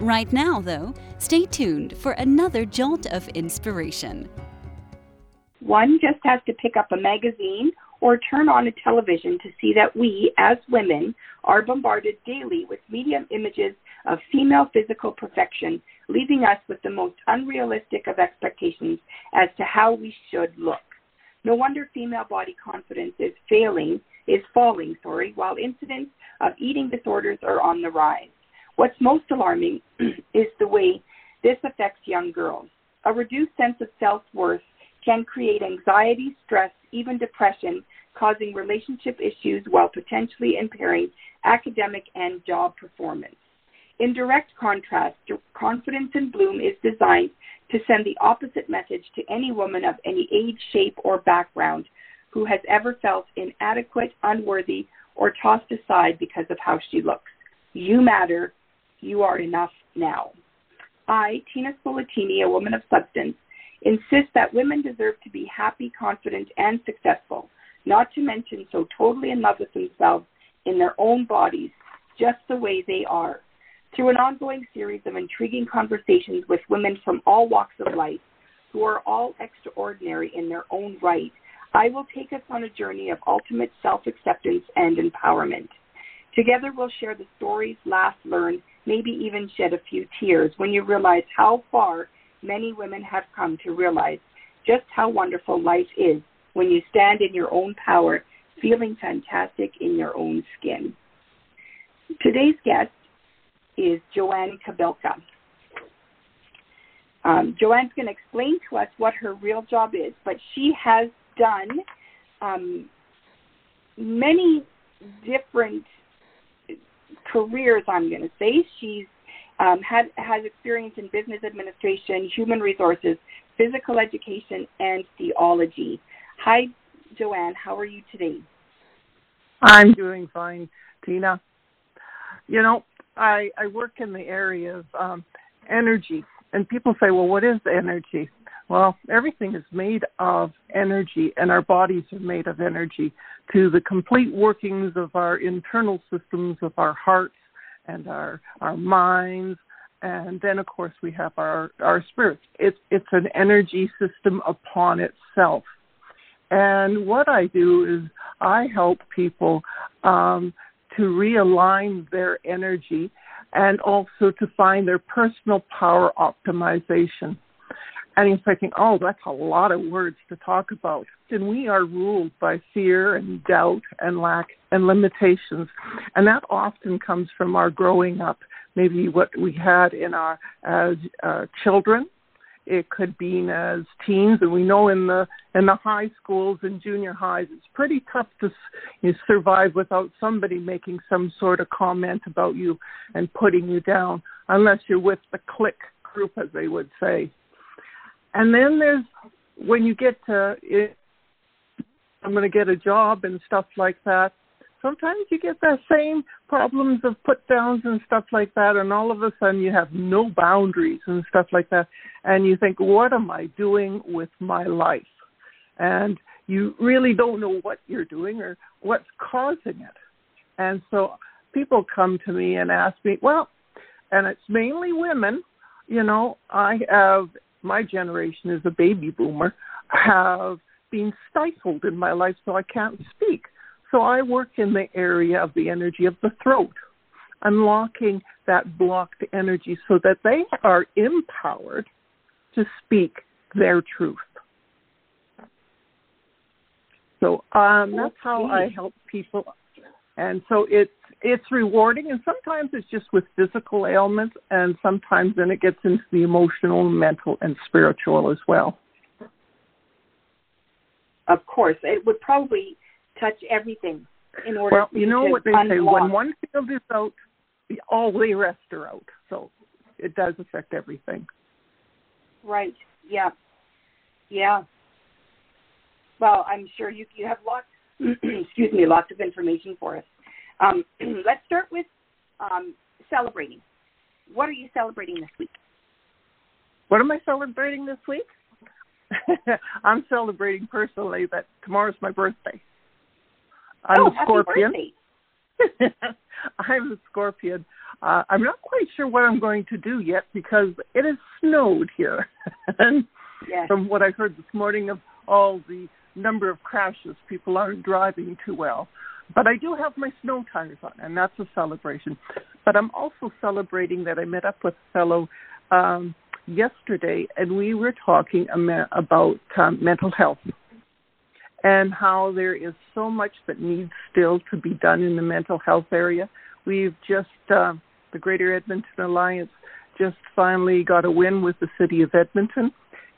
Right now, though, stay tuned for another jolt of inspiration. One just has to pick up a magazine or turn on a television to see that we, as women, are bombarded daily with medium images of female physical perfection, leaving us with the most unrealistic of expectations as to how we should look. No wonder female body confidence is failing, is falling, sorry, while incidents of eating disorders are on the rise. What's most alarming is the way this affects young girls. A reduced sense of self worth can create anxiety, stress, even depression, causing relationship issues while potentially impairing academic and job performance. In direct contrast, Confidence in Bloom is designed to send the opposite message to any woman of any age, shape, or background who has ever felt inadequate, unworthy, or tossed aside because of how she looks. You matter. You are enough now. I, Tina Spolatini, a woman of substance, insist that women deserve to be happy, confident, and successful, not to mention so totally in love with themselves in their own bodies, just the way they are. Through an ongoing series of intriguing conversations with women from all walks of life, who are all extraordinary in their own right, I will take us on a journey of ultimate self acceptance and empowerment. Together, we'll share the stories, laugh, learn, maybe even shed a few tears when you realize how far many women have come to realize just how wonderful life is when you stand in your own power, feeling fantastic in your own skin. Today's guest is Joanne Kabilka. Um, Joanne's going to explain to us what her real job is, but she has done um, many different careers, I'm going to say. She's um, had has experience in business administration, human resources, physical education, and theology. Hi, Joanne. How are you today? I'm doing fine, Tina. You know, I I work in the area of um, energy, and people say, "Well, what is energy?" Well, everything is made of energy, and our bodies are made of energy to the complete workings of our internal systems of our hearts and our our minds. And then of course we have our our spirits. It's it's an energy system upon itself. And what i do is i help people um, to realign their energy and also to find their personal power optimization. And you're thinking, oh, that's a lot of words to talk about. And we are ruled by fear and doubt and lack and limitations. And that often comes from our growing up, maybe what we had in our as uh, children. It could be as teens, and we know in the in the high schools and junior highs, it's pretty tough to you survive without somebody making some sort of comment about you and putting you down, unless you're with the clique group, as they would say and then there's when you get to it, I'm going to get a job and stuff like that. Sometimes you get that same problems of put downs and stuff like that, and all of a sudden you have no boundaries and stuff like that, and you think, what am I doing with my life? And you really don't know what you're doing or what's causing it. And so people come to me and ask me, well, and it's mainly women, you know, I have my generation is a baby boomer, have been stifled in my life so I can't speak. So I work in the area of the energy of the throat, unlocking that blocked energy so that they are empowered to speak their truth. So um, that's how I help people. And so it's it's rewarding and sometimes it's just with physical ailments and sometimes then it gets into the emotional mental and spiritual as well of course it would probably touch everything in order to well you know what they say when one field is out all the rest are out so it does affect everything right yeah Yeah. Well, I'm sure you you have lots. excuse me, lots of information for us. Um, let's start with um, celebrating. What are you celebrating this week? What am I celebrating this week? I'm celebrating personally that tomorrow's my birthday. I'm oh, a Scorpion. I'm a Scorpion. Uh, I'm not quite sure what I'm going to do yet because it has snowed here. and yes. from what I heard this morning of all the number of crashes, people aren't driving too well. But I do have my snow tires on, and that's a celebration. But I'm also celebrating that I met up with a fellow um, yesterday, and we were talking about um, mental health and how there is so much that needs still to be done in the mental health area. We've just, uh, the Greater Edmonton Alliance just finally got a win with the City of Edmonton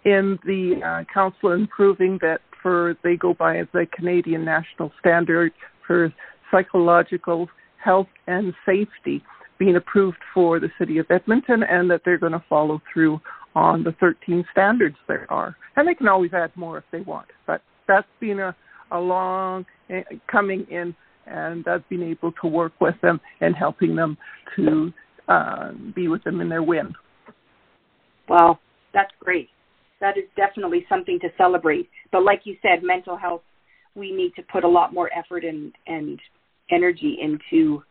in the uh, council improving that for, they go by the Canadian National Standard for Psychological Health and Safety being approved for the City of Edmonton and that they're going to follow through on the 13 standards there are. And they can always add more if they want. But that's been a, a long uh, coming in and I've been able to work with them and helping them to uh, be with them in their win. Well, that's great. That is definitely something to celebrate. But like you said, mental health, we need to put a lot more effort and, and energy into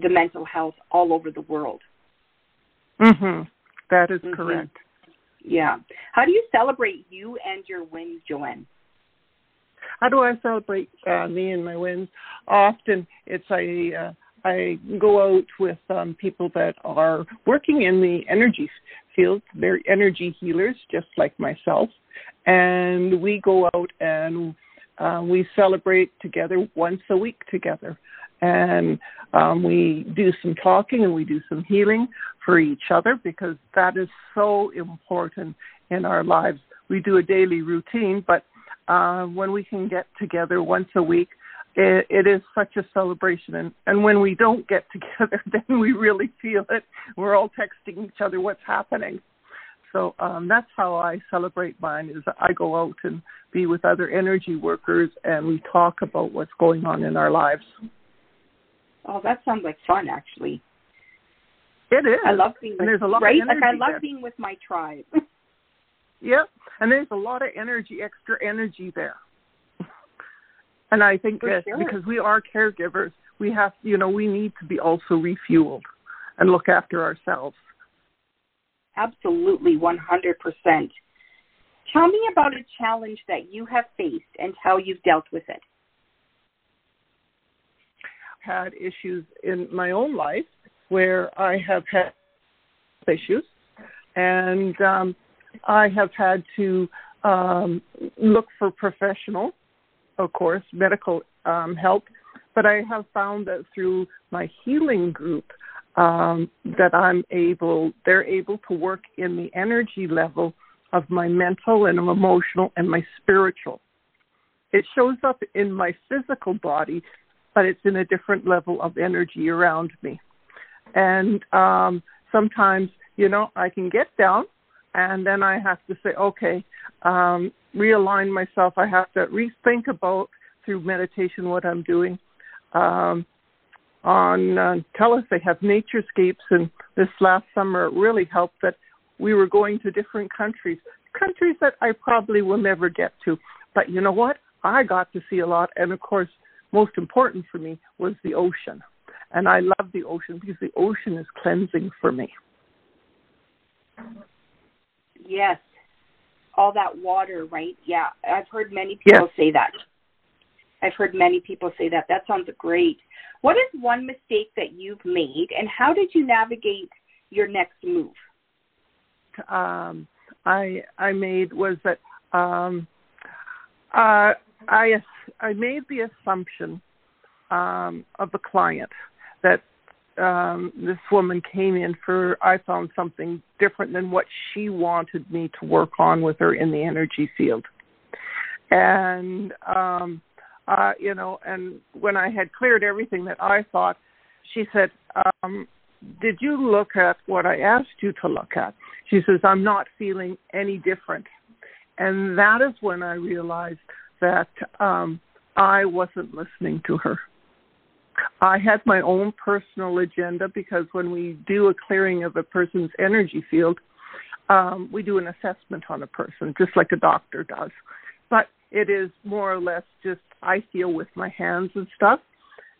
the mental health all over the world. Mhm. That is Mhm. correct. Yeah. How do you celebrate you and your wins, Joanne? How do I celebrate uh, me and my wins? Often it's I uh, I go out with um, people that are working in the energy field. They're energy healers, just like myself, and we go out and uh, we celebrate together once a week together. And um, we do some talking and we do some healing for each other because that is so important in our lives. We do a daily routine, but uh, when we can get together once a week, it, it is such a celebration. And, and when we don't get together, then we really feel it. We're all texting each other what's happening. So um, that's how I celebrate mine. Is I go out and be with other energy workers, and we talk about what's going on in our lives. Oh, that sounds like fun, actually. It is. I love being with, and there's a lot right. like I love there. being with my tribe. Yep, and there's a lot of energy, extra energy there. And I think that sure. because we are caregivers, we have, you know, we need to be also refueled and look after ourselves. Absolutely, one hundred percent. Tell me about a challenge that you have faced and how you've dealt with it. Had issues in my own life where I have had issues, and um, I have had to um, look for professional, of course, medical um, help. But I have found that through my healing group, um, that I'm able, they're able to work in the energy level of my mental and emotional and my spiritual. It shows up in my physical body, but it's in a different level of energy around me. And um, sometimes, you know, I can get down and then I have to say, okay, um, realign myself. I have to rethink about through meditation what I'm doing. Um, on uh, TELUS, they have naturescapes, and this last summer really helped that we were going to different countries, countries that I probably will never get to. But you know what? I got to see a lot, and of course, most important for me was the ocean. And I love the ocean because the ocean is cleansing for me. Yes, all that water, right? Yeah, I've heard many people Yes. say that. I've heard many people say that. That sounds great. What is one mistake that you've made, and how did you navigate your next move? um, I I made was that um, uh, I I made the assumption um, of the client that um, this woman came in for I found something different than what she wanted me to work on with her in the energy field, and um, uh, you know, and when I had cleared everything that I thought, she said. Um, did you look at what I asked you to look at? She says, I'm not feeling any different. And that is when I realized that um, I wasn't listening to her. I had my own personal agenda because when we do a clearing of a person's energy field, um, we do an assessment on a person, just like a doctor does. But it is more or less just I feel with my hands and stuff.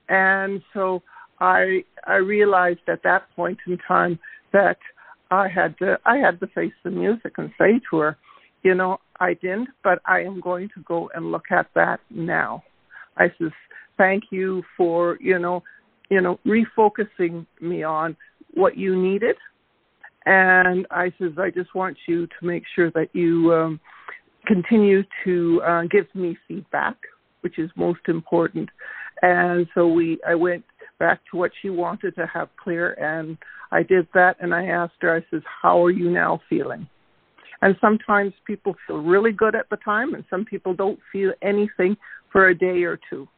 And so I I realized at that point in time that I had to I had to face the music and say to her, you know, I didn't, but I am going to go and look at that now. I says, thank you for you know, you know, refocusing me on what you needed, and I says I just want you to make sure that you um, continue to uh, give me feedback, which is most important. And so we, I went back to what she wanted to have clear, and I did that. And I asked her, I says, "How are you now feeling?" And sometimes people feel really good at the time, and some people don't feel anything for a day or two.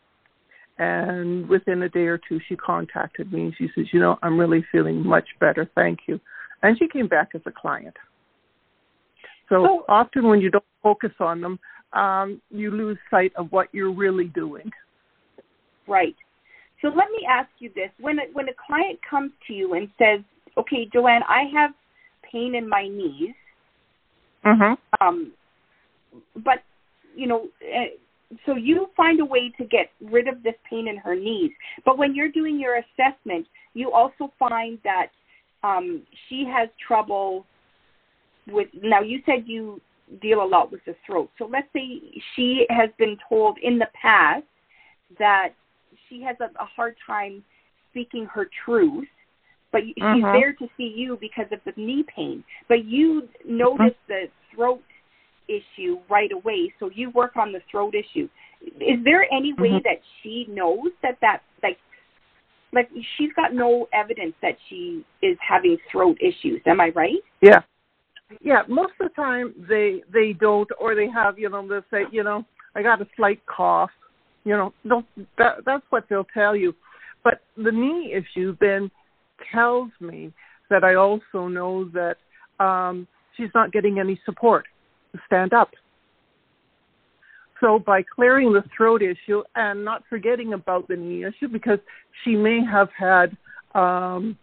And within a day or two, she contacted me and she says, You know, I'm really feeling much better. Thank you. And she came back as a client. So often when you don't focus on them, um, you lose sight of what you're really doing. Right. So let me ask you this: when a, when a client comes to you and says, "Okay, Joanne, I have pain in my knees," mm-hmm. um, but you know, uh, so you find a way to get rid of this pain in her knees. But when you're doing your assessment, you also find that um, she has trouble with now you said you deal a lot with the throat. So let's say she has been told in the past that she has a, a hard time speaking her truth, but she's mm-hmm. there to see you because of the knee pain. But you notice mm-hmm. the throat issue right away, so you work on the throat issue. Is there any way mm-hmm. that she knows that that like like she's got no evidence that she is having throat issues? Am I right? Yeah, yeah, most of the time they they don't, or they have you know they say you know I got a slight cough, you know don't that that's what they'll tell you, but the knee issue then tells me that I also know that um, she's not getting any support to stand up. So by clearing the throat issue and not forgetting about the knee issue, because she may have had um,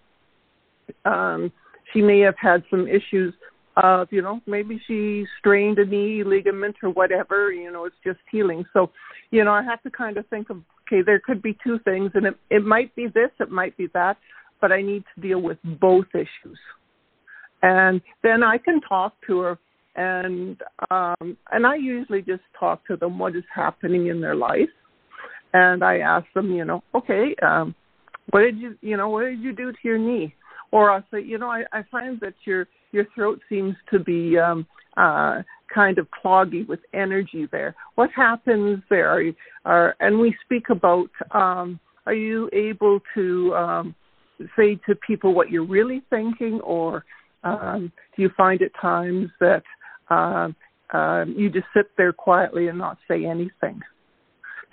um, she may have had some issues of you know, maybe she strained a knee ligament or whatever, you know, it's just healing. So, you know, I have to kind of think of, okay, there could be two things and it, it might be this, it might be that, but I need to deal with both issues. And then I can talk to her and um and I usually just talk to them what is happening in their life. And I ask them, you know, okay, um, what did you you know, what did you do to your knee? Or I'll say, you know, I, I find that you're your throat seems to be um, uh, kind of cloggy with energy there. What happens there? Are, are and we speak about um, are you able to um, say to people what you're really thinking, or um, do you find at times that uh, uh, you just sit there quietly and not say anything?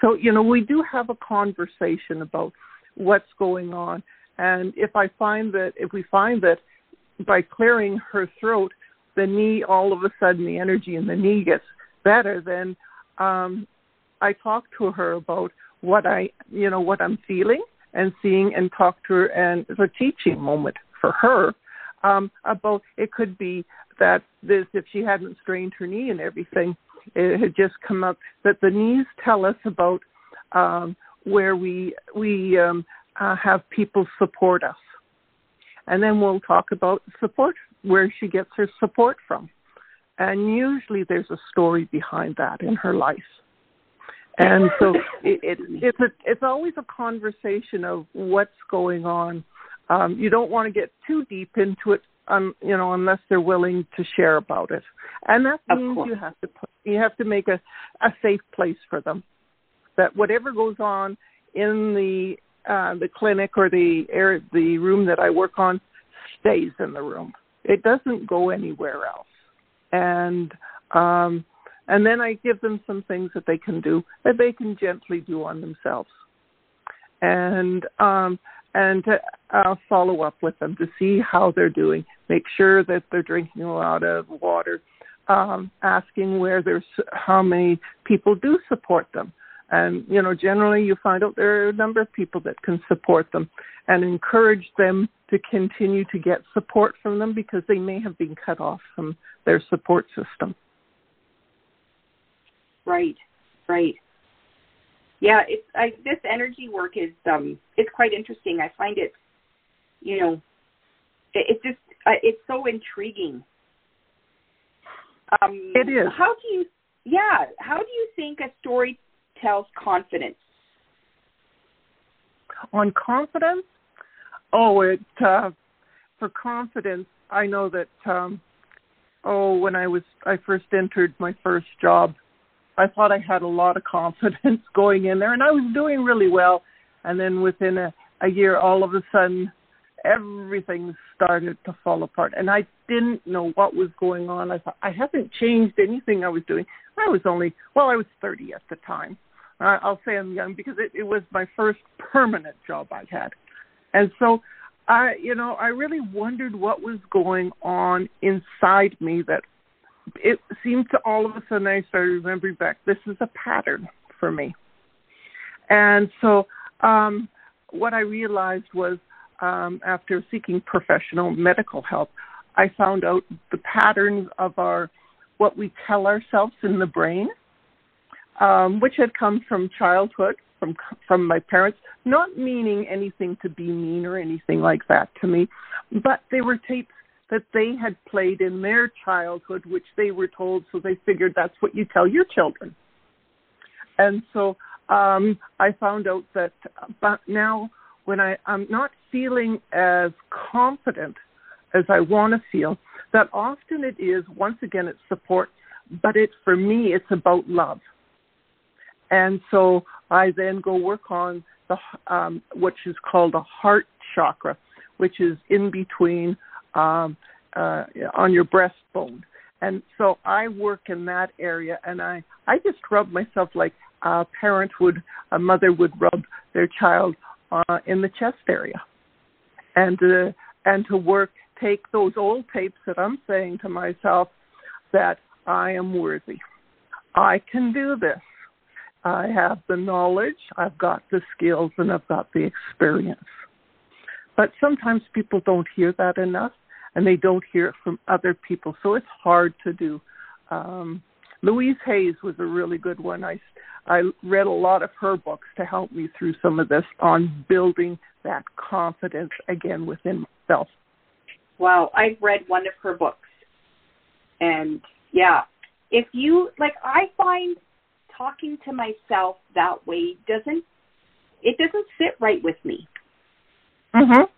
So you know we do have a conversation about what's going on, and if I find that if we find that by clearing her throat, the knee all of a sudden the energy in the knee gets better, then um, I talk to her about what I you know what I'm feeling and seeing and talk to her and it's a teaching moment for her um, about it could be that this if she hadn't strained her knee and everything it had just come up that the knees tell us about um, where we we um, uh, have people support us and then we'll talk about support, where she gets her support from. And usually there's a story behind that in her life. And so it, it, it's a, it's always a conversation of what's going on. Um, you don't want to get too deep into it, um, you know, unless they're willing to share about it. And that means you have to put, you have to make a, a safe place for them. That whatever goes on in the uh, the clinic or the air, the room that I work on stays in the room. It doesn't go anywhere else. And um, and then I give them some things that they can do that they can gently do on themselves. And um, and to, I'll follow up with them to see how they're doing. Make sure that they're drinking a lot of water. um, asking where there's how many people do support them. And you know, generally, you find out there are a number of people that can support them, and encourage them to continue to get support from them because they may have been cut off from their support system. Right, right. Yeah, it's I, this energy work is um it's quite interesting. I find it, you know, it, it's just uh, it's so intriguing. Um, it is. How do you? Yeah. How do you think a story tells confidence? On confidence, oh, it uh, for confidence. I know that. Um, oh, when I was I first entered my first job, I thought I had a lot of confidence going in there, and I was doing really well. And then within a, a year, all of a sudden, everything started to fall apart, and I didn't know what was going on. I thought I haven't changed anything I was doing. I was only well, I was 30 at the time. Uh, I'll say I'm young because it, it was my first permanent job I had, and so I, you know, I really wondered what was going on inside me that it seemed to all of a sudden I started remembering back, this is a pattern for me. And so um, what I realized was um, after seeking professional medical help, I found out the patterns of our what we tell ourselves in the brain, um, which had come from childhood, from from my parents, not meaning anything to be mean or anything like that to me, but they were tapes that they had played in their childhood, which they were told, so they figured that's what you tell your children. And so um, I found out that, but now when I, I'm not feeling as confident as I want to feel, that often it is, once again, it's support, but it, for me, it's about love. And so I then go work on the, um, which is called a heart chakra, which is in between um, uh, on your breastbone. And so I work in that area, and I I just rub myself like a parent would, a mother would rub their child uh, in the chest area, and uh, and to work take those old tapes that I'm saying to myself that I am worthy, I can do this. I have the knowledge, I've got the skills, and I've got the experience. But sometimes people don't hear that enough and they don't hear it from other people. So it's hard to do. Um, Louise Hayes was a really good one. I, I read a lot of her books to help me through some of this on building that confidence again within myself. Wow, I've read one of her books. And yeah, if you like I find talking to myself that way doesn't it doesn't sit right with me. Mhm.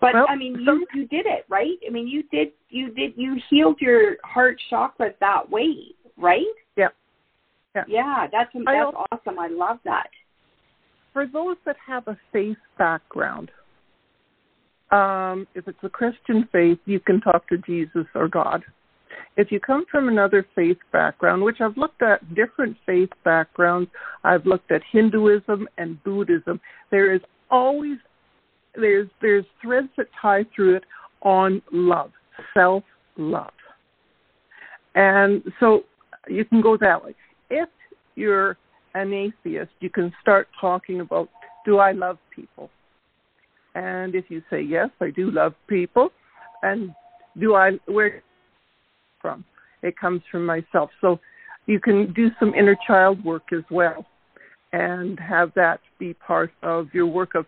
But well, I mean, you you did it, right? I mean, you did you did you healed your heart chakra that way, right? Yeah. Yeah, yeah that's that's also, awesome. I love that. For those that have a faith background, um, if it's a Christian faith, you can talk to Jesus or God. If you come from another faith background, which I've looked at different faith backgrounds, I've looked at Hinduism and Buddhism, there is always there's there's threads that tie through it on love, self love, and so you can go that way. If you're an atheist, you can start talking about do I love people, and if you say yes, I do love people, and do I where from? It comes from myself. So you can do some inner child work as well, and have that be part of your work of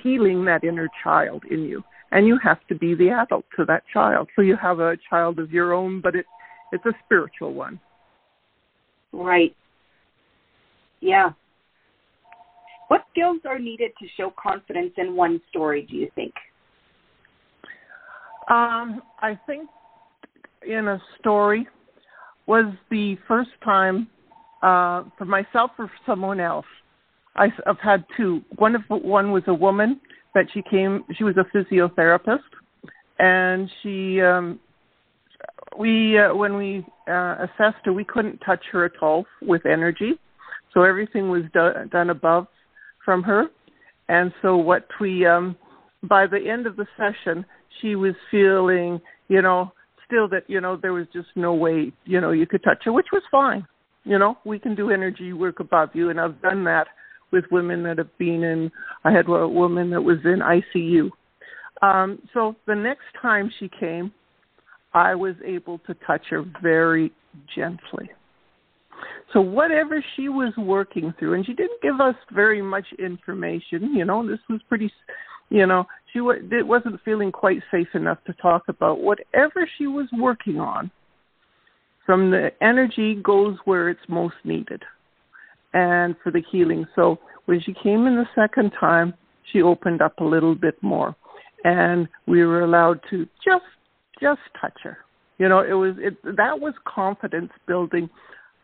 healing that inner child in you. And you have to be the adult to that child. So you have a child of your own but it it's a spiritual one. Right. Yeah. What skills are needed to show confidence in one story do you think? Um i think in a story was the first time uh for myself or for someone else I've had two. One of one was a woman that she came. She was a physiotherapist, and she um, we uh, when we uh, assessed her, we couldn't touch her at all with energy, so everything was do- done above from her. And so what we um, by the end of the session, she was feeling, you know, still that you know there was just no way you know you could touch her, which was fine. You know, we can do energy work above you, and I've done that with women that have been in. I had a woman that was in ICU. Um, so the next time she came, I was able to touch her very gently. So whatever she was working through, and she didn't give us very much information. You know, this was pretty, you know, she it wasn't feeling quite safe enough to talk about whatever she was working on. From the energy goes where it's most needed, and for the healing. So when she came in the second time, she opened up a little bit more, and we were allowed to just just touch her. You know, it was it that was confidence building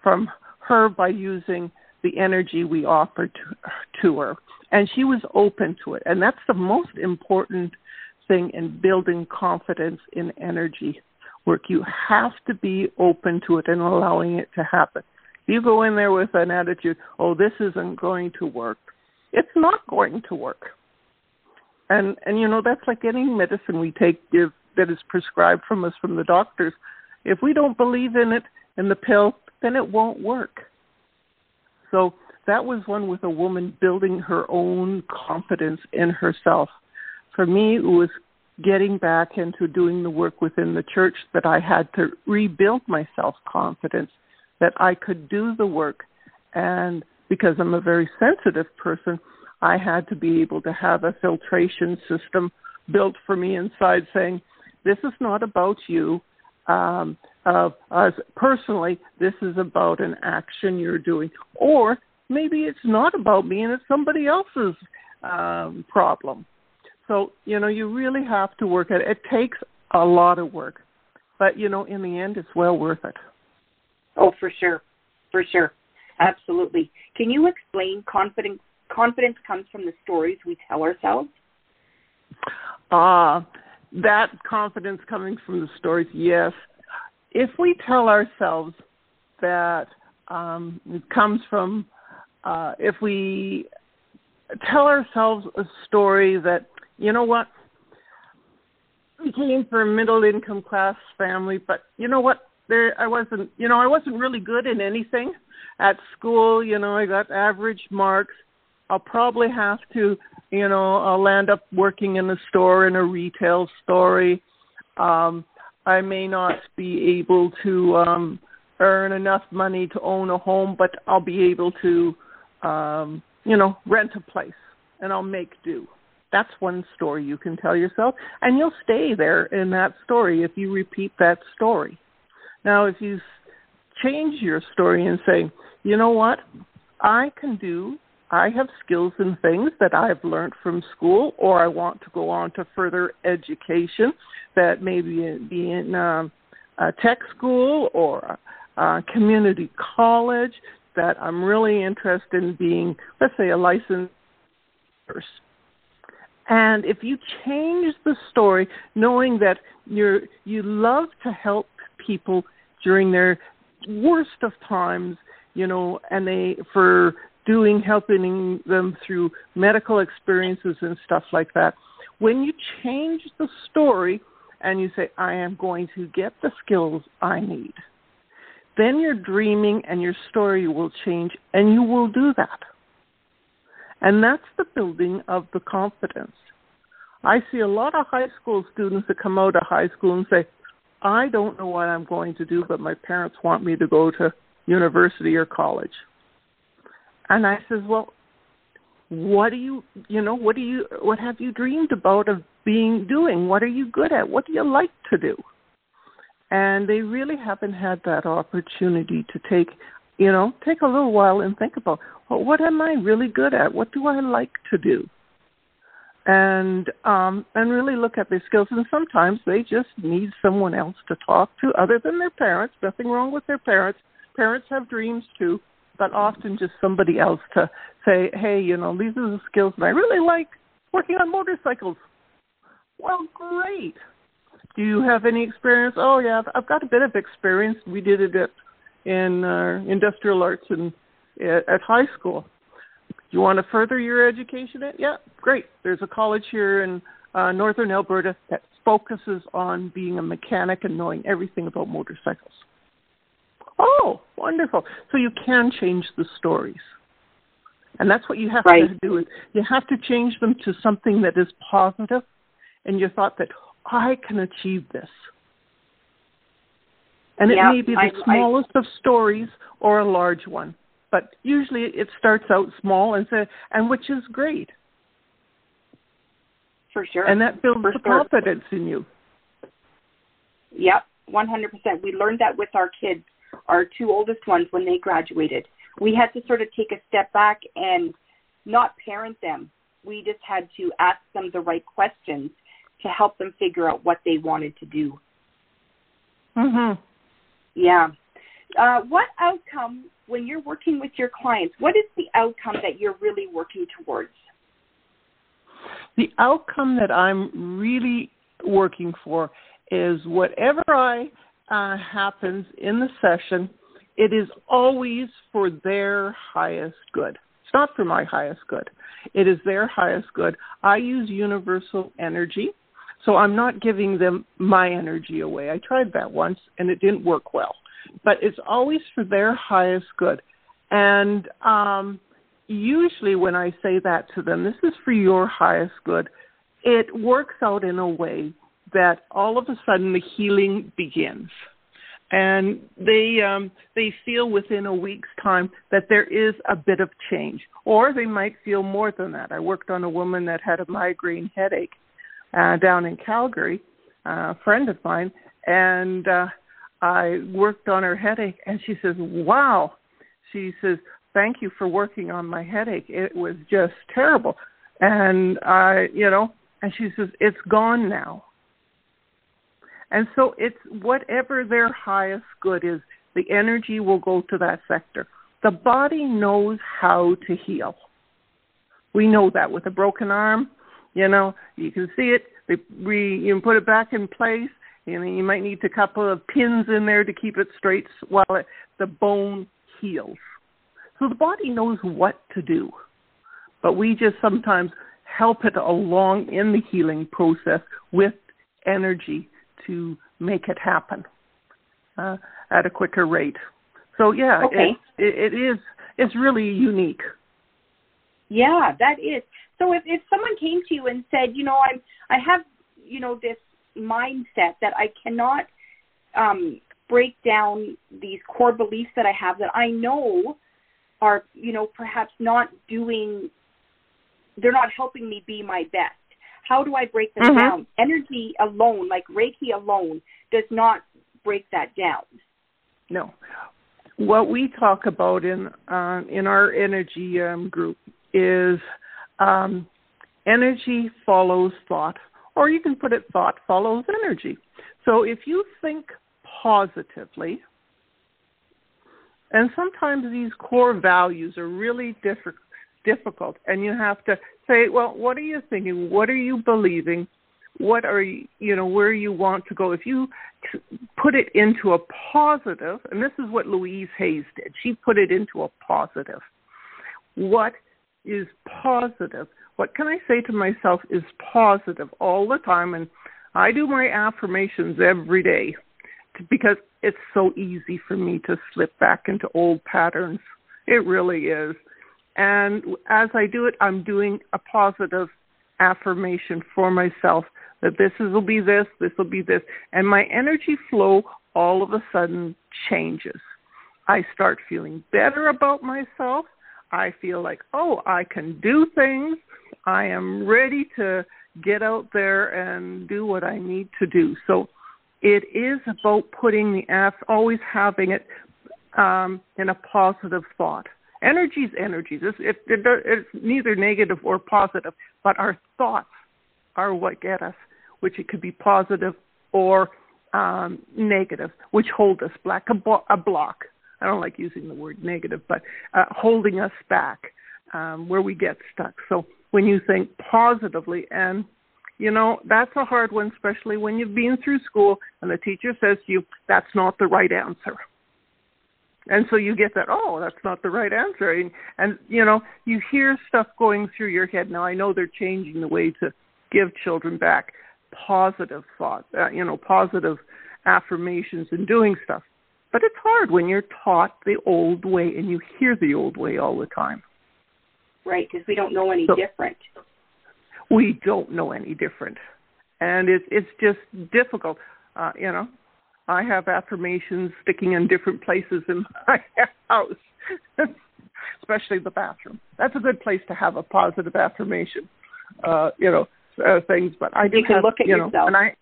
from her by using the energy we offered to, to her. And she was open to it. And that's the most important thing in building confidence in energy work. You have to be open to it and allowing it to happen. You go in there with an attitude, oh, this isn't going to work. It's not going to work. And and you know that's like any medicine we take if, that is prescribed from us from the doctors. If we don't believe in it in the pill, then it won't work. So that was one with a woman building her own confidence in herself. For me, it was getting back into doing the work within the church that I had to rebuild my self confidence, that I could do the work. And because I'm a very sensitive person, I had to be able to have a filtration system built for me inside saying, This is not about you um, of us personally, this is about an action you're doing, or maybe it's not about me and it's somebody else's um, problem. So you know, you really have to work at it. It takes a lot of work, but you know, in the end, it's well worth it. Oh, for sure, for sure, absolutely. Can you explain confidence? Confidence comes from the stories we tell ourselves. Uh, that confidence coming from the stories, yes. If we tell ourselves that um, it comes from, uh, if we tell ourselves a story that, you know what, we came from a middle income class family, but you know what, there I wasn't, you know, I wasn't really good in anything at school. You know, I got average marks. I'll probably have to you know, I'll end up working in a store, in a retail store. Um, I may not be able to um, earn enough money to own a home, but I'll be able to, um, you know, rent a place and I'll make do. That's one story you can tell yourself, and you'll stay there in that story if you repeat that story. Now, if you change your story and say, you know what, I can do I have skills and things that I've learned from school, or I want to go on to further education that maybe be in um, a tech school or a community college. That I'm really interested in being, let's say, a licensed nurse. And if you change the story, knowing that you're you love to help people during their worst of times, you know, and they for doing, helping them through medical experiences and stuff like that. When you change the story and you say, I am going to get the skills I need, then your dreaming and your story will change and you will do that. And that's the building of the confidence. I see a lot of high school students that come out of high school and say, I don't know what I'm going to do, but my parents want me to go to university or college. And I says, well, what do you, you know, what do you, what have you dreamed about of being doing? What are you good at? What do you like to do? And they really haven't had that opportunity to take, you know, take a little while and think about, well, what am I really good at? What do I like to do? And um, and really look at their skills. And sometimes they just need someone else to talk to, other than their parents. Nothing wrong with their parents. Parents have dreams too but often just somebody else to say, hey, you know, these are the skills and I really like working on motorcycles. Well, great. Do you have any experience? Oh, yeah, I've got a bit of experience. We did it at, in uh, industrial arts and at, at high school. You want to further your education? At? Yeah, great. There's a college here in uh, northern Alberta that focuses on being a mechanic and knowing everything about motorcycles. Oh, wonderful. So you can change the stories. And that's what you have right. to do. Is you have to change them to something that is positive, and you thought that I can achieve this. And it may be the I, smallest I, of stories or a large one, but usually it starts out small and say, and which is great. For sure. And that builds the sure. confidence in you. Yep, 100%. We learned that with our kids, our two oldest ones, when they graduated. We had to sort of take a step back and not parent them. We just had to ask them the right questions to help them figure out what they wanted to do. Mhm. Yeah. Uh, what outcome when you're working with your clients? What is the outcome that you're really working towards? The outcome that I'm really working for is whatever I uh, happens in the session, it is always for their highest good. It's not for my highest good. It is their highest good. I use universal energy, so I'm not giving them my energy away. I tried that once and it didn't work well. But it's always for their highest good. And um, usually when I say that to them, this is for your highest good, it works out in a way that all of a sudden the healing begins. And they um, they feel within a week's time that there is a bit of change, or they might feel more than that. I worked on a woman that had a migraine headache uh, down in Calgary, uh, a friend of mine, and uh, I worked on her headache, and she says, "Wow," she says, thank you for working on my headache. It was just terrible. And I, you know, and she says, it's gone now. And so it's whatever their highest good is, the energy will go to that sector. The body knows how to heal. We know that with a broken arm, you know, you can see it. We, you can put it back in place. You know, you might need a couple of pins in there to keep it straight while it, the bone heals. So the body knows what to do, but we just sometimes help it along in the healing process with energy to make it happen uh, at a quicker rate. So yeah, okay. it, it, it is. It's really unique. Yeah, that is. So if if someone came to you and said, you know, I'm I have you know this mindset that I cannot um, break down these core beliefs that I have that I know are, you know, perhaps not doing, they're not helping me be my best. How do I break them mm-hmm. down? Energy alone, like Reiki alone, does not break that down. No. What we talk about in uh, in our energy um, group is um, energy follows thought, or you can put it thought follows energy. So if you think positively, and sometimes these core values are really diff- difficult, and you have to say, well, what are you thinking? What are you believing? What are you, you know, where you want to go? If you t- put it into a positive, and this is what Louise Hayes did, she put it into a positive. What is positive? What can I say to myself is positive all the time? And I do my affirmations every day because it's so easy for me to slip back into old patterns. It really is. And as I do it, I'm doing a positive affirmation for myself that this will be this, this will be this. And my energy flow all of a sudden changes. I start feeling better about myself. I feel like, oh, I can do things. I am ready to get out there and do what I need to do. So it is about putting the F, always having it um, in a positive thought. Energy is energy. It's, it, it, it's neither negative or positive, but our thoughts are what get us, which it could be positive or um, negative, which hold us back, a, bo- a block. I don't like using the word negative, but uh, holding us back um, where we get stuck. So when you think positively and you know, that's a hard one, especially when you've been through school and the teacher says to you, that's not the right answer. And so you get that, oh, that's not the right answer. And, and, you know, you hear stuff going through your head. Now, I know they're changing the way to give children back positive thought, uh, you know, positive affirmations and doing stuff. But it's hard when you're taught the old way and you hear the old way all the time. Right, because we don't know any so, different. We don't know any different, and it's it's just difficult. Uh, you know, I have affirmations sticking in different places in my house, especially the bathroom. That's a good place to have a positive affirmation. Uh, you know, uh, things. But I do you can have, look at you yourself. Know, and I,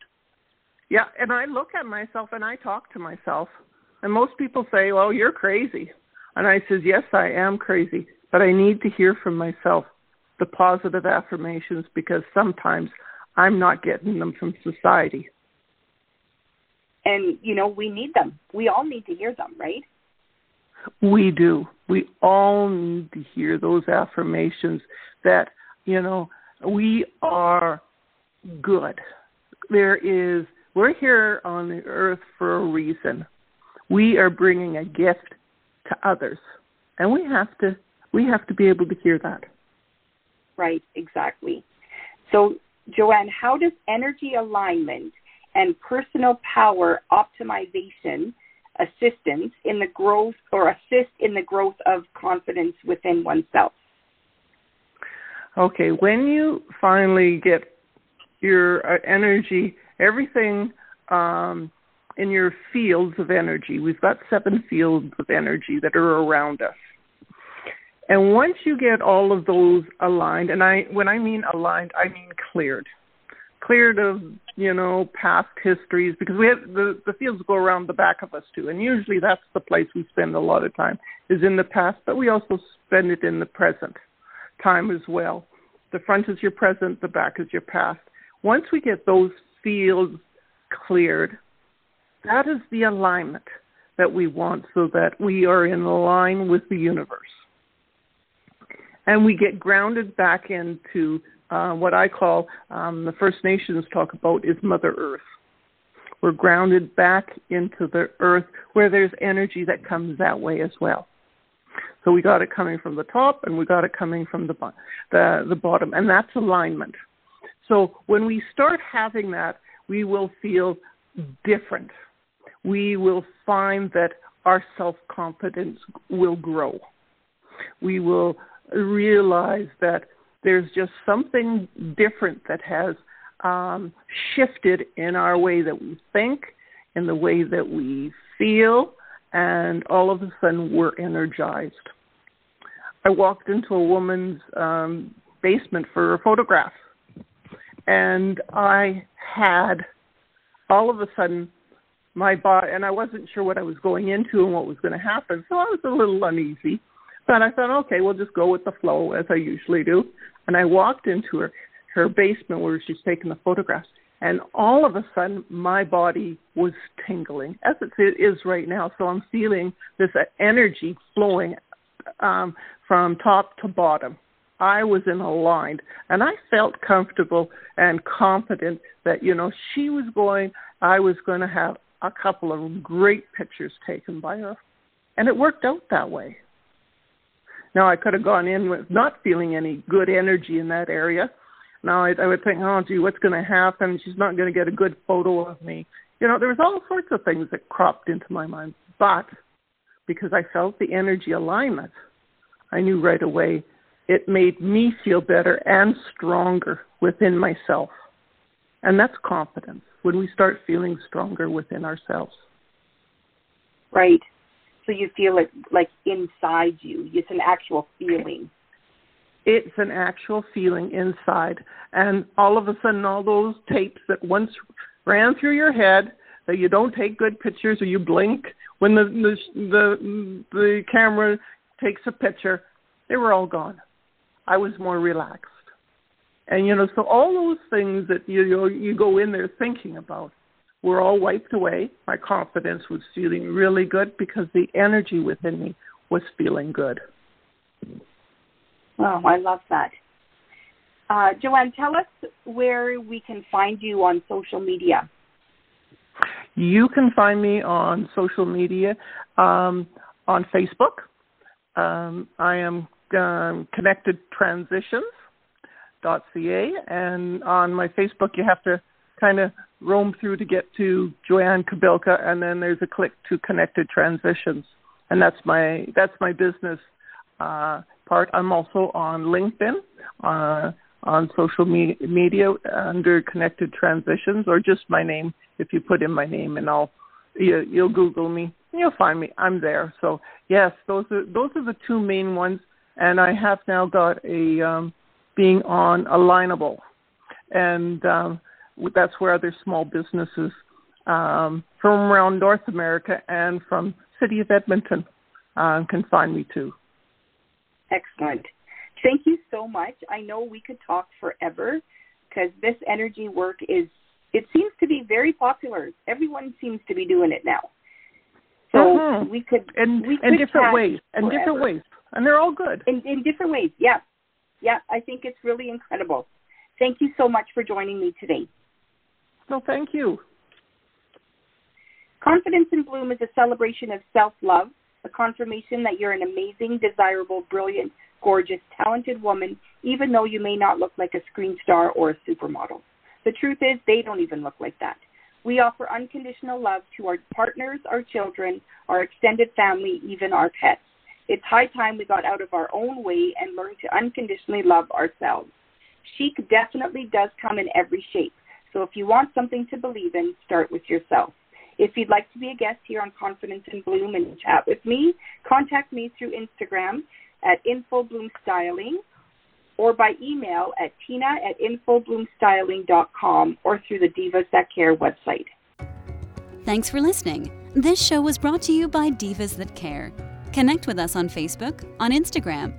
yeah, and I look at myself and I talk to myself. And most people say, "Well, you're crazy," and I says, "Yes, I am crazy, but I need to hear from myself the positive affirmations because sometimes I'm not getting them from society." And you know, we need them. We all need to hear them, right? We do. We all need to hear those affirmations that, you know, we are good. There is, we're here on the earth for a reason. We are bringing a gift to others, and we have to we have to be able to hear that. Right, exactly. So, Joanne, how does energy alignment and personal power optimization assistance in the growth or assist in the growth of confidence within oneself? Okay, when you finally get your uh, energy, everything um, in your fields of energy, we've got seven fields of energy that are around us. And once you get all of those aligned, and I when I mean aligned, I mean cleared. Cleared of, you know, past histories because we have the, the fields go around the back of us too. And usually that's the place we spend a lot of time is in the past, but we also spend it in the present time as well. The front is your present, the back is your past. Once we get those fields cleared, that is the alignment that we want so that we are in line with the universe. And we get grounded back into uh, what I call um, the First Nations talk about is Mother Earth. We're grounded back into the earth where there's energy that comes that way as well. So we got it coming from the top and we got it coming from the, the, the bottom, and that's alignment. So when we start having that, we will feel different. We will find that our self confidence will grow. We will realize that there's just something different that has um, shifted in our way that we think, in the way that we feel, and all of a sudden we're energized. I walked into a woman's um, basement for a photograph, and I had all of a sudden my body, and I wasn't sure what I was going into and what was going to happen, so I was a little uneasy. But I thought, okay, we'll just go with the flow as I usually do. And I walked into her her basement where she's taking the photographs, and all of a sudden my body was tingling as it is right now. So i'm feeling this energy flowing um, from top to bottom. I was in a line and i felt comfortable and confident that you know she was going i was going to have a couple of great pictures taken by her. And it worked out that way now i could have gone in with not feeling any good energy in that area now I, I would think, oh, gee, what's going to happen? She's not going to get a good photo of me. You know, there was all sorts of things that cropped into my mind. But because I felt the energy alignment, I knew right away it made me feel better and stronger within myself. And that's confidence when we start feeling stronger within ourselves. Right. So you feel it like inside you. It's an actual feeling it's an actual feeling inside. And all of a sudden, all those tapes that once ran through your head that you don't take good pictures or you blink when the the the, the camera takes a picture, they were all gone. I was more relaxed. And you know, so all those things that you you, you go in there thinking about were all wiped away. My confidence was feeling really good because the energy within me was feeling good. Oh, I love that. Uh, Joanne, tell us where we can find you on social media. You can find me on social media um, on Facebook. Um, I am um, connected transitions.ca, and on my Facebook, you have to kind of roam through to get to Joanne Kabilka, and then there's a click to Connected Transitions, and that's my that's my business uh, part. I'm also on LinkedIn, uh, on social me- media under Connected Transitions, or just my name. If you put in my name, and I'll you, you'll Google me, you'll find me. I'm there. So yes, those are those are the two main ones, and I have now got a um, being on Alignable, and um, that's where other small businesses um, from around North America and from City of Edmonton uh, can find me too. Excellent. Thank you so much. I know we could talk forever because this energy work is it seems to be very popular. Everyone seems to be doing it now. So mm-hmm. we could in, we in different ways, in different ways, and they're all good. In, in different ways, yeah, yeah. I think it's really incredible. Thank you so much for joining me today. No, thank you. Confidence in Bloom is a celebration of self love, a confirmation that you're an amazing, desirable, brilliant, gorgeous, talented woman, even though you may not look like a screen star or a supermodel. The truth is, they don't even look like that. We offer unconditional love to our partners, our children, our extended family, even our pets. It's high time we got out of our own way and learned to unconditionally love ourselves. Chic definitely does come in every shape. So if you want something to believe in, start with yourself. If you'd like to be a guest here on Confidence in Bloom and chat with me, contact me through Instagram at infobloomstyling or by email at tina at infobloomstyling.com or through the Divas That Care website. Thanks for listening. This show was brought to you by Divas That Care. Connect with us on Facebook, on Instagram,